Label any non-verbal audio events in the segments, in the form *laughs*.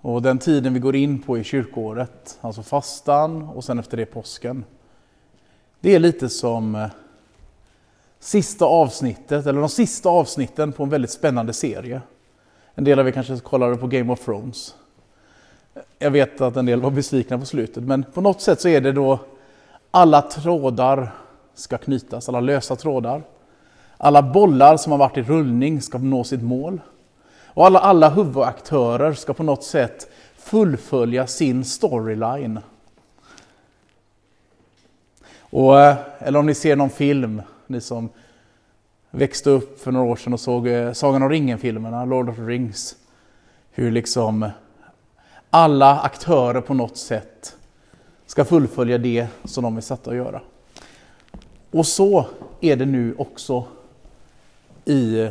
Och den tiden vi går in på i kyrkoåret, alltså fastan och sen efter det påsken. Det är lite som eh, sista avsnittet, eller de sista avsnitten på en väldigt spännande serie. En del av er kanske kollade på Game of Thrones. Jag vet att en del var besvikna på slutet, men på något sätt så är det då alla trådar ska knytas, alla lösa trådar. Alla bollar som har varit i rullning ska nå sitt mål. Och alla, alla huvudaktörer ska på något sätt fullfölja sin storyline. Och, eh, eller om ni ser någon film, ni som växte upp för några år sedan och såg eh, Sagan om ringen-filmerna, Lord of the Rings. Hur liksom alla aktörer på något sätt ska fullfölja det som de är satta att göra. Och så är det nu också i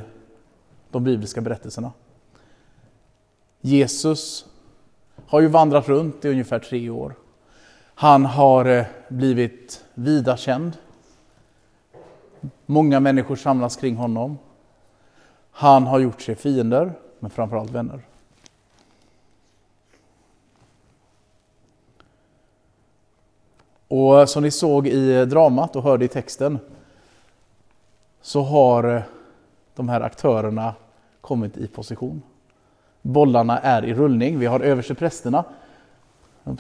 de bibliska berättelserna. Jesus har ju vandrat runt i ungefär tre år. Han har eh, blivit vida känd. Många människor samlas kring honom. Han har gjort sig fiender, men framförallt vänner. Och eh, som ni såg i eh, dramat och hörde i texten så har de här aktörerna kommit i position. Bollarna är i rullning. Vi har översteprästerna,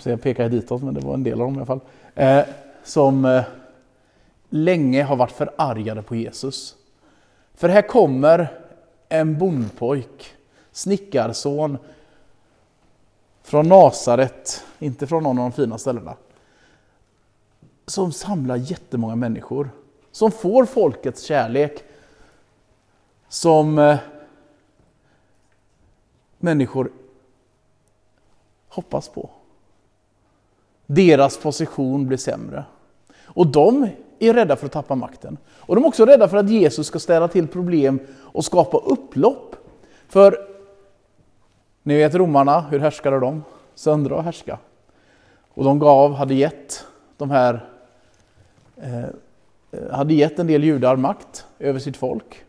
jag pekar ditåt men det var en del av dem i alla fall, eh, som eh, länge har varit förargade på Jesus. För här kommer en bondpojk, snickarson från Nasaret, inte från någon av de fina ställena, som samlar jättemånga människor, som får folkets kärlek, som eh, människor hoppas på. Deras position blir sämre. Och de är rädda för att tappa makten. Och de är också rädda för att Jesus ska ställa till problem och skapa upplopp. För ni vet romarna, hur härskade de? Söndra och härska. Och de gav, hade gett de här eh, eh hade gett en del judar makt över sitt folk.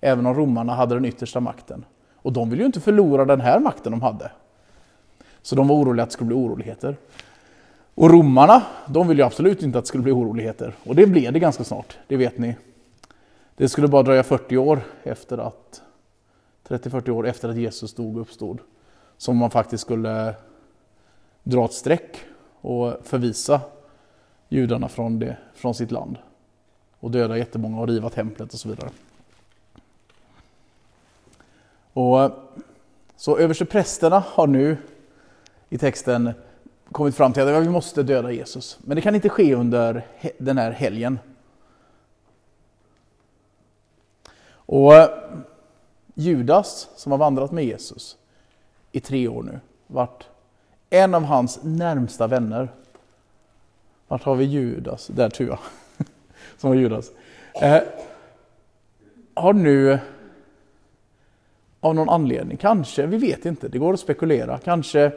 Även om romarna hade den yttersta makten. Och de ville ju inte förlora den här makten de hade. Så de var oroliga att det skulle bli oroligheter. Och romarna, de ville ju absolut inte att det skulle bli oroligheter. Och det blev det ganska snart, det vet ni. Det skulle bara dröja 40 år efter att 30-40 år efter att Jesus dog och uppstod. Som man faktiskt skulle dra ett streck och förvisa judarna från, det, från sitt land. Och döda jättemånga och riva templet och så vidare. Och, eh, så översteprästerna har nu i texten kommit fram till att vi måste döda Jesus. Men det kan inte ske under den här helgen. Och eh, Judas, som har vandrat med Jesus i tre år nu, vart en av hans närmsta vänner. Vart har vi Judas? Där tror jag. *laughs* Som var Judas. Eh, har nu av någon anledning, kanske, vi vet inte, det går att spekulera, kanske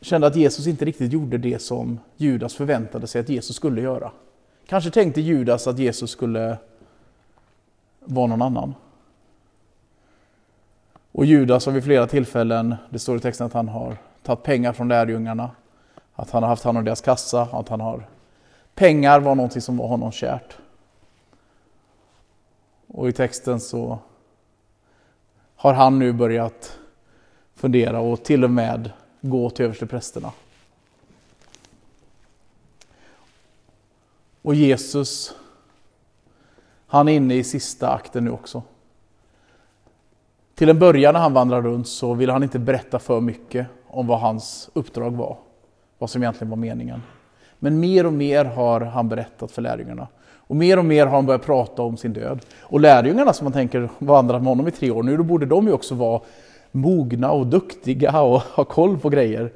kände att Jesus inte riktigt gjorde det som Judas förväntade sig att Jesus skulle göra. Kanske tänkte Judas att Jesus skulle vara någon annan. Och Judas har vid flera tillfällen, det står i texten att han har tagit pengar från lärjungarna, att han har haft hand om deras kassa, att han har pengar var någonting som var honom kärt. Och i texten så har han nu börjat fundera och till och med gå till översteprästerna. Och Jesus, han är inne i sista akten nu också. Till en början när han vandrar runt så ville han inte berätta för mycket om vad hans uppdrag var, vad som egentligen var meningen. Men mer och mer har han berättat för lärjungarna. Och mer och mer har han börjat prata om sin död. Och lärjungarna som man tänker vandrat med honom i tre år, nu då borde de ju också vara mogna och duktiga och *laughs* ha koll på grejer.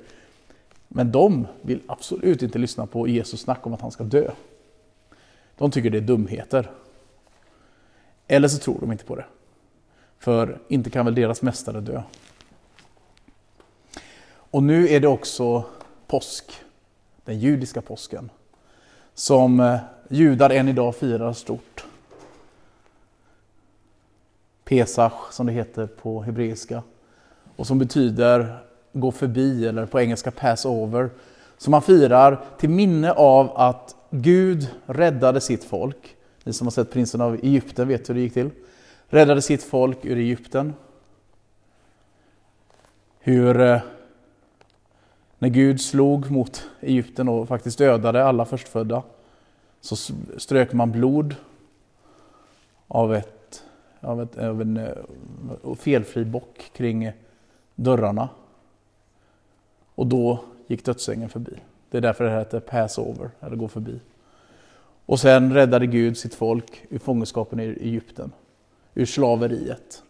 Men de vill absolut inte lyssna på Jesus snack om att han ska dö. De tycker det är dumheter. Eller så tror de inte på det. För inte kan väl deras mästare dö. Och nu är det också påsk, den judiska påsken, som eh, judar än idag firar stort. Pesach som det heter på hebreiska och som betyder gå förbi, eller på engelska pass over, som man firar till minne av att Gud räddade sitt folk. Ni som har sett prinsen av Egypten vet hur det gick till. Räddade sitt folk ur Egypten. Hur eh, när Gud slog mot Egypten och faktiskt dödade alla förstfödda så strök man blod av, ett, av, ett, av en eh, felfri bock kring dörrarna. Och då gick dödsängeln förbi. Det är därför det heter Passover, eller gå förbi. Och sen räddade Gud sitt folk ur fångenskapen i Egypten, ur slaveriet.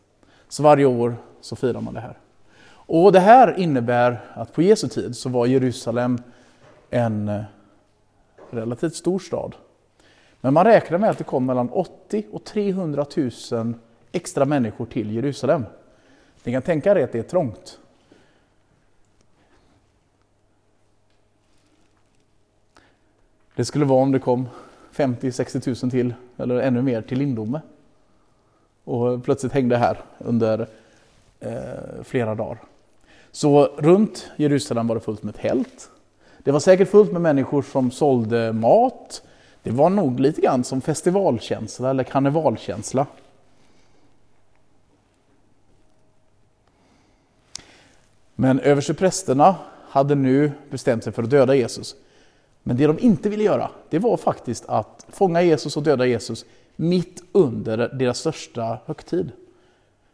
Så varje år så firar man det här. Och det här innebär att på Jesu tid så var Jerusalem en eh, relativt stor stad. Men man räknar med att det kom mellan 80 och 300 000 extra människor till Jerusalem. Ni kan tänka er att det är trångt. Det skulle vara om det kom 50-60 000 till, eller ännu mer, till Lindome. Och plötsligt hängde här under eh, flera dagar. Så runt Jerusalem var det fullt med tält. Det var säkert fullt med människor som sålde mat. Det var nog lite grann som festivalkänsla eller karnevalkänsla. Men översteprästerna hade nu bestämt sig för att döda Jesus. Men det de inte ville göra, det var faktiskt att fånga Jesus och döda Jesus mitt under deras största högtid.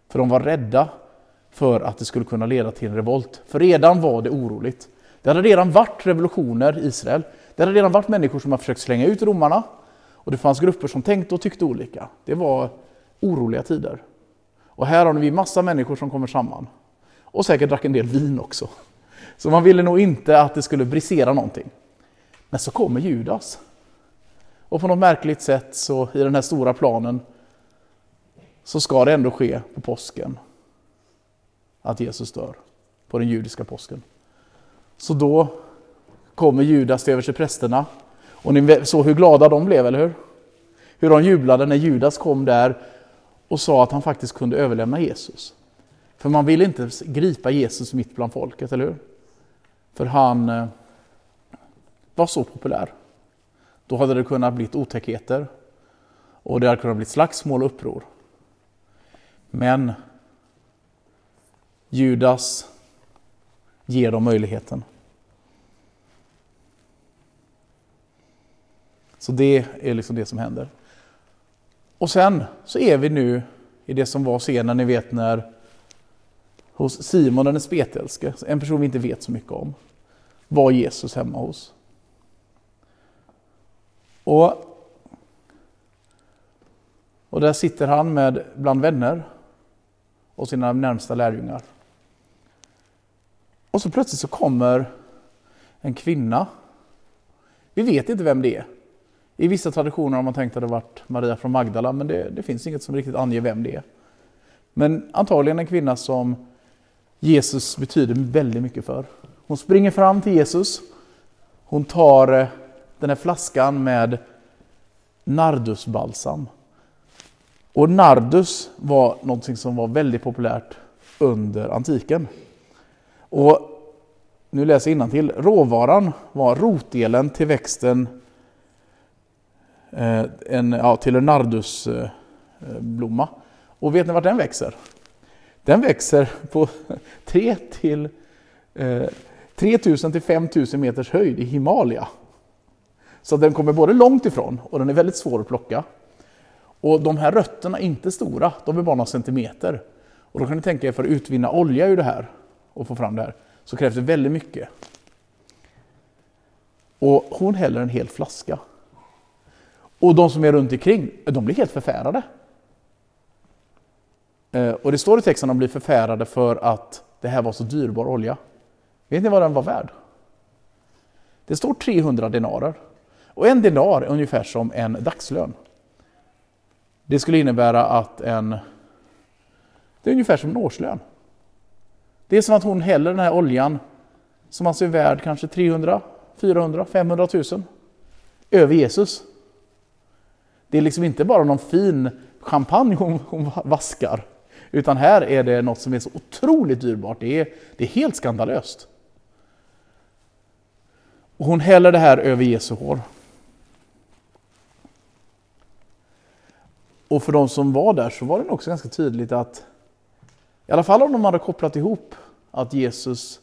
För de var rädda för att det skulle kunna leda till en revolt. För redan var det oroligt. Det hade redan varit revolutioner i Israel. Det hade redan varit människor som har försökt slänga ut romarna. Och det fanns grupper som tänkte och tyckte olika. Det var oroliga tider. Och här har vi massa människor som kommer samman. Och säkert drack en del vin också. Så man ville nog inte att det skulle brisera någonting. Men så kommer Judas. Och på något märkligt sätt så i den här stora planen så ska det ändå ske på påsken att Jesus dör på den judiska påsken. Så då kommer Judas till översteprästerna och ni såg hur glada de blev, eller hur? Hur de jublade när Judas kom där och sa att han faktiskt kunde överlämna Jesus. För man vill inte gripa Jesus mitt bland folket, eller hur? För han eh, var så populär. Då hade det kunnat bli otäckheter och det hade kunnat bli slagsmål och uppror. Men Judas ger dem möjligheten. Så det är liksom det som händer. Och sen så är vi nu i det som var scenen, ni vet när hos Simon den spetälske, en person vi inte vet så mycket om, var Jesus hemma hos. Och, och där sitter han med bland vänner och sina närmsta lärjungar. Och så plötsligt så kommer en kvinna. Vi vet inte vem det är. I vissa traditioner har man tänkt att det varit Maria från Magdala, men det, det finns inget som riktigt anger vem det är. Men antagligen en kvinna som Jesus betyder väldigt mycket för. Hon springer fram till Jesus. Hon tar eh, den här flaskan med nardusbalsam. Och nardus var något som var väldigt populärt under antiken. Och nu läser jag till. Råvaran var rotdelen till växten eh, en, ja, till en nardusblomma. Eh, och vet ni vart den växer? Den växer på *laughs* 3 till eh, 3000 till 5000 meters höjd i Himalaya. Så den kommer både långt ifrån och den är väldigt svår att plocka. Och de här rötterna är inte stora, de är bara några centimeter. Och då kan ni tänka er för att utvinna olja ur det här och få fram det här, så krävs det väldigt mycket. Och hon häller en hel flaska. Och de som är runt omkring, de blir helt förfärade. Eh, och det står i texten att de blir förfärade för att det här var så dyrbar olja. Vet ni vad den var värd? Det står 300 denarer. Och en denar är ungefär som en dagslön. Det skulle innebära att en... Det är ungefär som en årslön. Det är som att hon häller den här oljan, som alltså är värd kanske 300, 400, 500 000, över Jesus. Det är liksom inte bara någon fin champagne hon, hon vaskar, Utan här är det något som är så otroligt dyrbart. Det är, det är helt skandalöst. Och hon häller det här över Jesu hår. Och för de som var där så var det också ganska tydligt att, i alla fall om de hade kopplat ihop att Jesus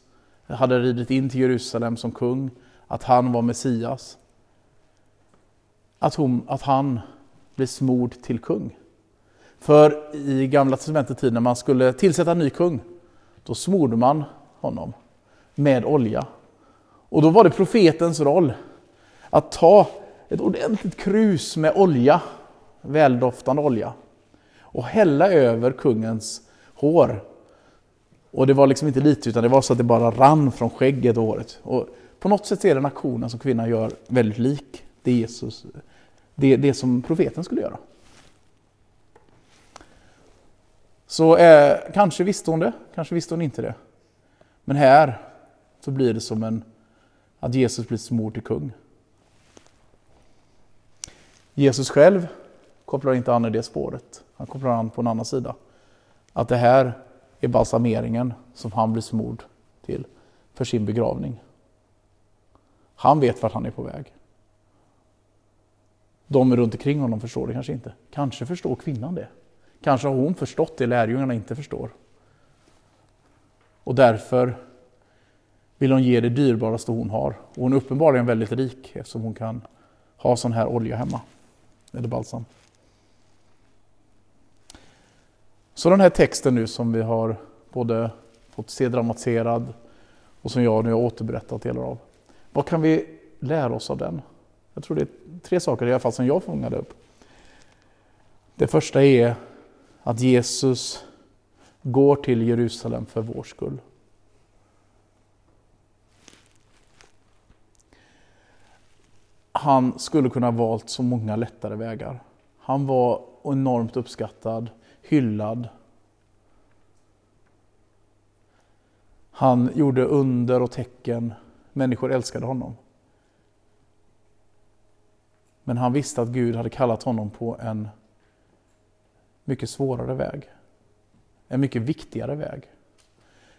hade ridit in till Jerusalem som kung, att han var Messias. Att, hon, att han blev smord till kung. För i Gamla testamentet tid när man skulle tillsätta en ny kung, då smorde man honom med olja. Och då var det profetens roll att ta ett ordentligt krus med olja, väldoftande olja, och hälla över kungens hår. Och det var liksom inte lite, utan det var så att det bara rann från skägget och håret. Och på något sätt är den aktionen som kvinnan gör väldigt lik det, Jesus, det, det som profeten skulle göra. Så eh, kanske visste hon det, kanske visste hon inte det. Men här så blir det som en, att Jesus blir smord till kung. Jesus själv kopplar inte an i det spåret. Han kopplar an på en annan sida. Att det här är balsameringen som han blir smord till för sin begravning. Han vet vart han är på väg. De runt omkring honom förstår det kanske inte. Kanske förstår kvinnan det. Kanske har hon förstått det lärjungarna inte förstår. Och därför vill hon ge det dyrbaraste hon har. Och hon är uppenbarligen väldigt rik eftersom hon kan ha sån här olja hemma. Eller balsam. Så den här texten nu som vi har både fått se dramatiserad och som jag nu har återberättat delar av. Vad kan vi lära oss av den? Jag tror det är tre saker i alla fall som jag fångade upp. Det första är att Jesus går till Jerusalem för vår skull. Han skulle kunna ha valt så många lättare vägar. Han var enormt uppskattad, hyllad. Han gjorde under och tecken. Människor älskade honom. Men han visste att Gud hade kallat honom på en mycket svårare väg. En mycket viktigare väg.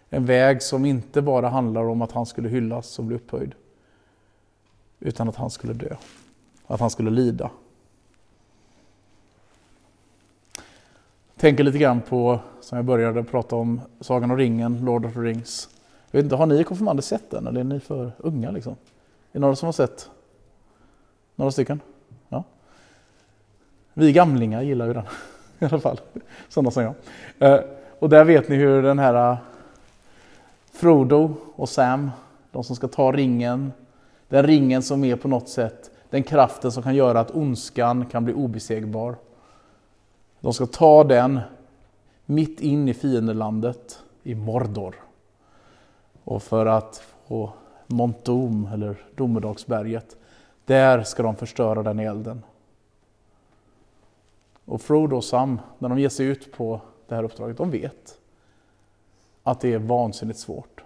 En väg som inte bara handlar om att han skulle hyllas och bli upphöjd. Utan att han skulle dö. Att han skulle lida. Tänker lite grann på, som jag började prata om, Sagan om ringen, Lord of the Rings. Jag vet inte, har ni konfirmander sett den eller är ni för unga? Liksom? Är det några som har sett? Några stycken? Ja. Vi gamlingar gillar ju den. *laughs* i alla fall. Sådana som jag. Eh, och där vet ni hur den här eh, Frodo och Sam, de som ska ta ringen, den ringen som är på något sätt den kraften som kan göra att ondskan kan bli obesegbar. De ska ta den mitt in i fiendelandet i Mordor. Och för att få Montdom, eller Domedagsberget, där ska de förstöra den elden. Och Frodo och Sam, när de ger sig ut på det här uppdraget, de vet att det är vansinnigt svårt.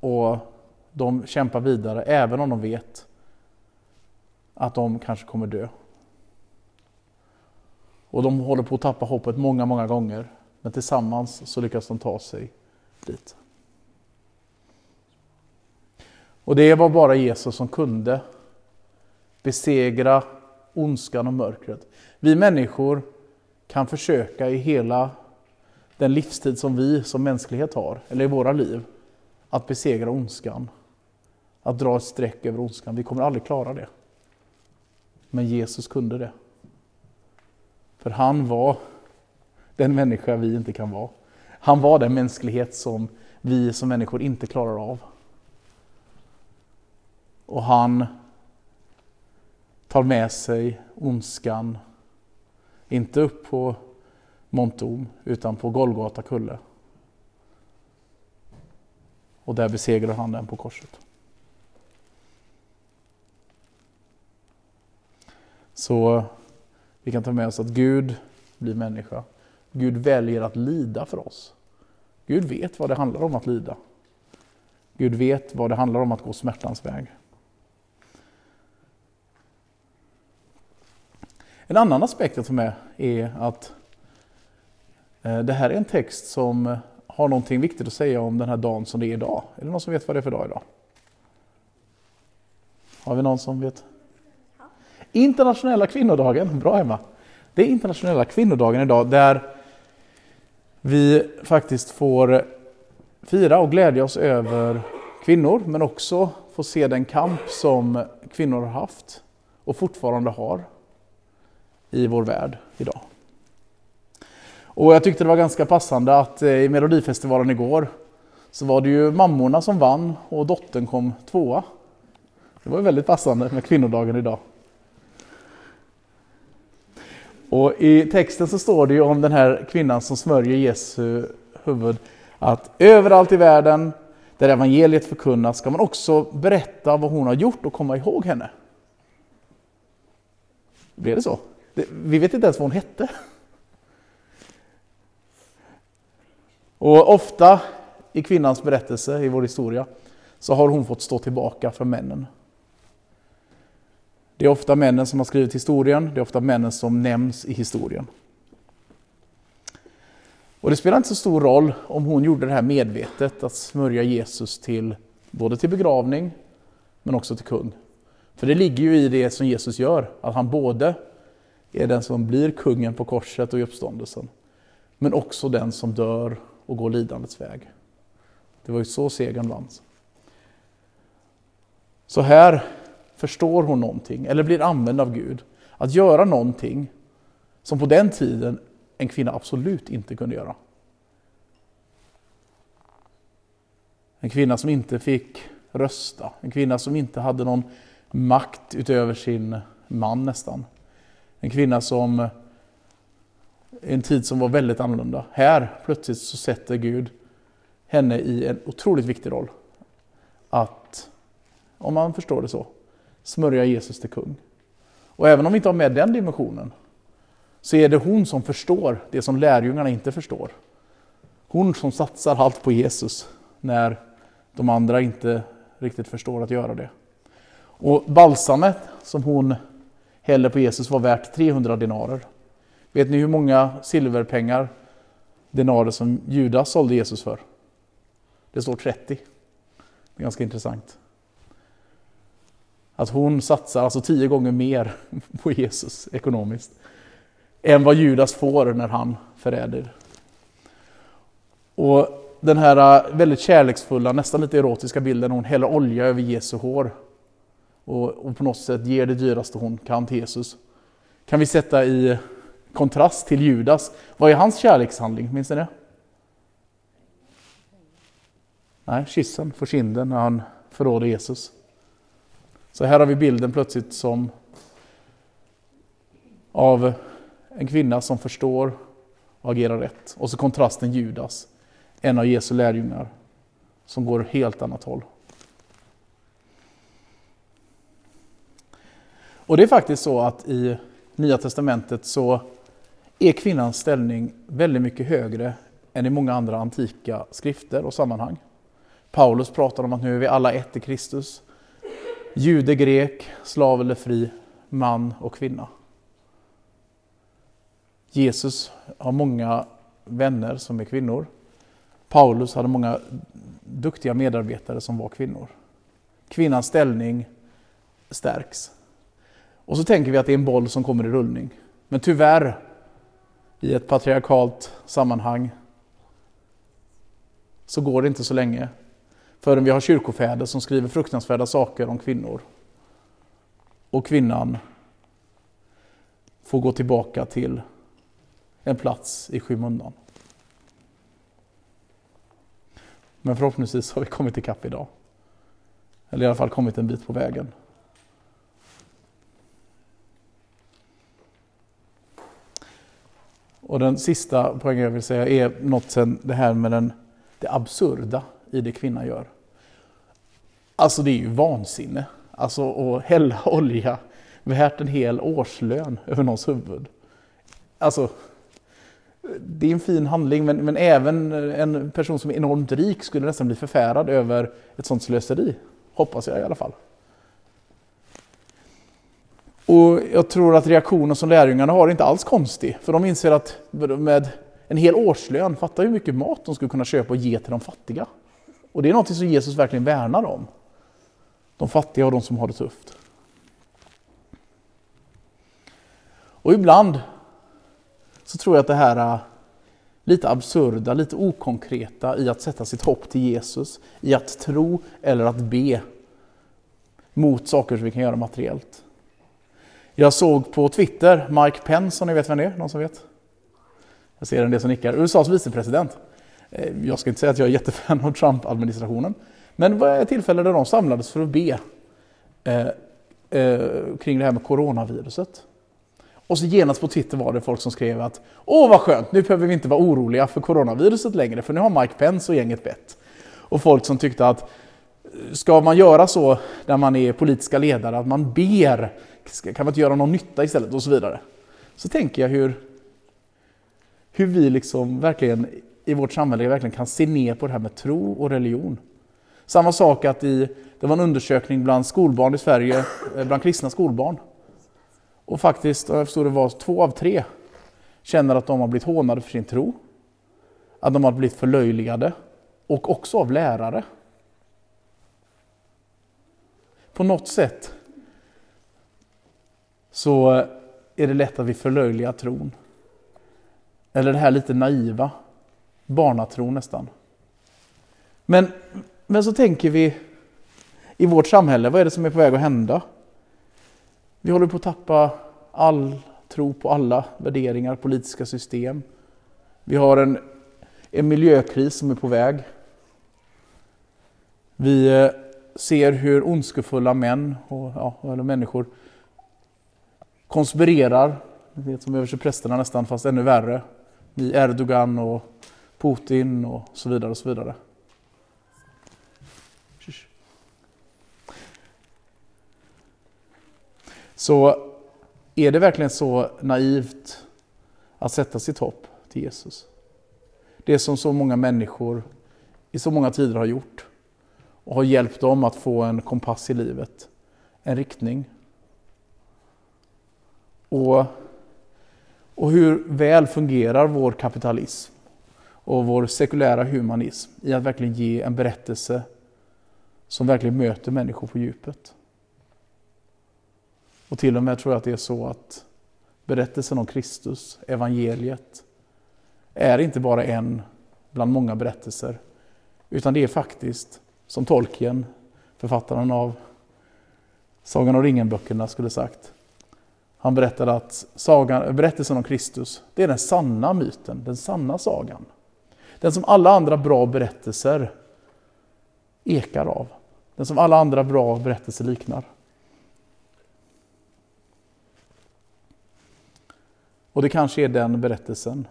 Och de kämpar vidare, även om de vet att de kanske kommer dö. Och de håller på att tappa hoppet många, många gånger. Men tillsammans så lyckas de ta sig dit. Och det var bara Jesus som kunde besegra ondskan och mörkret. Vi människor kan försöka i hela den livstid som vi som mänsklighet har, eller i våra liv, att besegra ondskan. Att dra ett streck över ondskan. Vi kommer aldrig klara det. Men Jesus kunde det. För han var den människa vi inte kan vara. Han var den mänsklighet som vi som människor inte klarar av. Och han tar med sig ondskan, inte upp på Montom, utan på Golgata kulle. Och där besegrar han den på korset. Så vi kan ta med oss att Gud blir människa. Gud väljer att lida för oss. Gud vet vad det handlar om att lida. Gud vet vad det handlar om att gå smärtans väg. En annan aspekt att ta med är att eh, det här är en text som har någonting viktigt att säga om den här dagen som det är idag. Är det någon som vet vad det är för dag idag? Har vi någon som vet? Internationella kvinnodagen, bra Emma. Det är internationella kvinnodagen idag där vi faktiskt får fira och glädja oss över kvinnor men också få se den kamp som kvinnor har haft och fortfarande har i vår värld idag. Och jag tyckte det var ganska passande att eh, i Melodifestivalen igår så var det ju mammorna som vann och dottern kom tvåa. Det var väldigt passande med kvinnodagen idag. Och i texten så står det ju om den här kvinnan som smörjer Jesu huvud att överallt i världen där evangeliet förkunnas ska man också berätta vad hon har gjort och komma ihåg henne. Blev det så? Vi vet inte ens vad hon hette. Och ofta i kvinnans berättelse i vår historia så har hon fått stå tillbaka för männen. Det är ofta männen som har skrivit historien, det är ofta männen som nämns i historien. Och det spelar inte så stor roll om hon gjorde det här medvetet, att smörja Jesus till både till begravning men också till kung. För det ligger ju i det som Jesus gör, att han både är den som blir kungen på korset och i uppståndelsen, men också den som dör och går lidandets väg. Det var ju så segern vanns. Så här förstår hon någonting, eller blir använd av Gud, att göra någonting som på den tiden en kvinna absolut inte kunde göra. En kvinna som inte fick rösta, en kvinna som inte hade någon makt utöver sin man nästan. En kvinna som i en tid som var väldigt annorlunda. Här plötsligt så sätter Gud henne i en otroligt viktig roll. Att, om man förstår det så, smörja Jesus till kung. Och även om vi inte har med den dimensionen så är det hon som förstår det som lärjungarna inte förstår. Hon som satsar allt på Jesus när de andra inte riktigt förstår att göra det. Och balsamet som hon hällde på Jesus var värt 300 denarer. Vet ni hur många silverpengar, denarer som Judas sålde Jesus för? Det står 30. Det är ganska intressant. Att hon satsar alltså tio gånger mer *laughs* på Jesus ekonomiskt än vad Judas får när han förräder. Och den här äh, väldigt kärleksfulla, nästan lite erotiska bilden, hon häller olja över Jesu hår och, och på något sätt ger det dyraste hon kan till Jesus. Kan vi sätta i kontrast till Judas. Vad är hans kärlekshandling? Minns ni det? Nej, kyssen för kinden när han förråder Jesus. Så här har vi bilden plötsligt som av en kvinna som förstår och agerar rätt. Och så kontrasten Judas, en av Jesu lärjungar, som går helt annat håll. Och det är faktiskt så att i Nya Testamentet så är kvinnans ställning väldigt mycket högre än i många andra antika skrifter och sammanhang. Paulus pratar om att nu är vi alla ett i Kristus. Jude, grek, slav eller fri, man och kvinna. Jesus har många vänner som är kvinnor. Paulus hade många duktiga medarbetare som var kvinnor. Kvinnans ställning stärks. Och så tänker vi att det är en boll som kommer i rullning. Men tyvärr, i ett patriarkalt sammanhang, så går det inte så länge förrän vi har kyrkofäder som skriver fruktansvärda saker om kvinnor. Och kvinnan får gå tillbaka till en plats i skymundan. Men förhoppningsvis har vi kommit ikapp idag. Eller i alla fall kommit en bit på vägen. Och den sista poängen jag vill säga är något sen det här med den, det absurda i det kvinnan gör. Alltså det är ju vansinne. Alltså att hälla *laughs* olja värt en hel årslön över någons huvud. Alltså, det är en fin handling men, men även en person som är enormt rik skulle nästan bli förfärad över ett sånt slöseri. Hoppas jag i alla fall. Och jag tror att reaktionen som lärjungarna har är inte alls konstig. För de inser att med en hel årslön. Fatta hur mycket mat de skulle kunna köpa och ge till de fattiga. Och det är något som Jesus verkligen värnar om. De fattiga och de som har det tufft. Och ibland så tror jag att det här äh, lite absurda, lite okonkreta i att sätta sitt hopp till Jesus, i att tro eller att be mot saker som vi kan göra materiellt. Jag såg på Twitter Mike Pence, om ni vet vem det är? Någon som vet? Jag ser en del som nickar. USAs vicepresident. Eh, jag ska inte säga att jag är jättefan av Trump-administrationen. Men det var ett tillfälle där de samlades för att be eh, eh, kring det här med coronaviruset. Och så genast på Twitter var det folk som skrev att Åh vad skönt, nu behöver vi inte vara oroliga för coronaviruset längre för nu har Mike Pence och gänget bett. Och folk som tyckte att ska man göra så när man är politiska ledare att man ber, kan man inte göra någon nytta istället och så vidare. Så tänker jag hur, hur vi liksom verkligen i vårt samhälle verkligen kan se ner på det här med tro och religion. Samma sak att i, det var en undersökning bland skolbarn i Sverige, eh, bland kristna skolbarn. Och faktiskt, jag förstår det var två av tre, känner att de har blivit hånade för sin tro. Att de har blivit förlöjligade. Och också av lärare. På något sätt så är det lätt att vi förlöjligar tron. Eller det här lite naiva, Barnatro nästan. Men, men så tänker vi i vårt samhälle, vad är det som är på väg att hända? Vi håller på att tappa all tro på alla värderingar, politiska system. Vi har en, en miljökris som är på väg. Vi eh, ser hur ondskefulla män och ja, eller människor konspirerar, det som översteprästerna nästan, fast ännu värre, i Erdogan och Putin och så vidare. och så vidare. Så är det verkligen så naivt att sätta sitt hopp till Jesus? Det som så många människor i så många tider har gjort och har hjälpt dem att få en kompass i livet, en riktning. Och, och hur väl fungerar vår kapitalism och vår sekulära humanism i att verkligen ge en berättelse som verkligen möter människor på djupet. Och till och med tror jag att det är så att berättelsen om Kristus, evangeliet, är inte bara en bland många berättelser, utan det är faktiskt, som Tolkien, författaren av Sagan om ringen-böckerna, skulle sagt. Han berättade att sagan, berättelsen om Kristus, det är den sanna myten, den sanna sagan. Den som alla andra bra berättelser ekar av. Den som alla andra bra berättelser liknar. Och det kanske är den berättelsen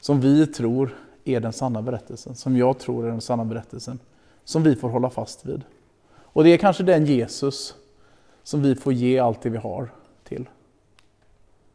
som vi tror är den sanna berättelsen, som jag tror är den sanna berättelsen, som vi får hålla fast vid. Och det är kanske den Jesus som vi får ge allt det vi har till.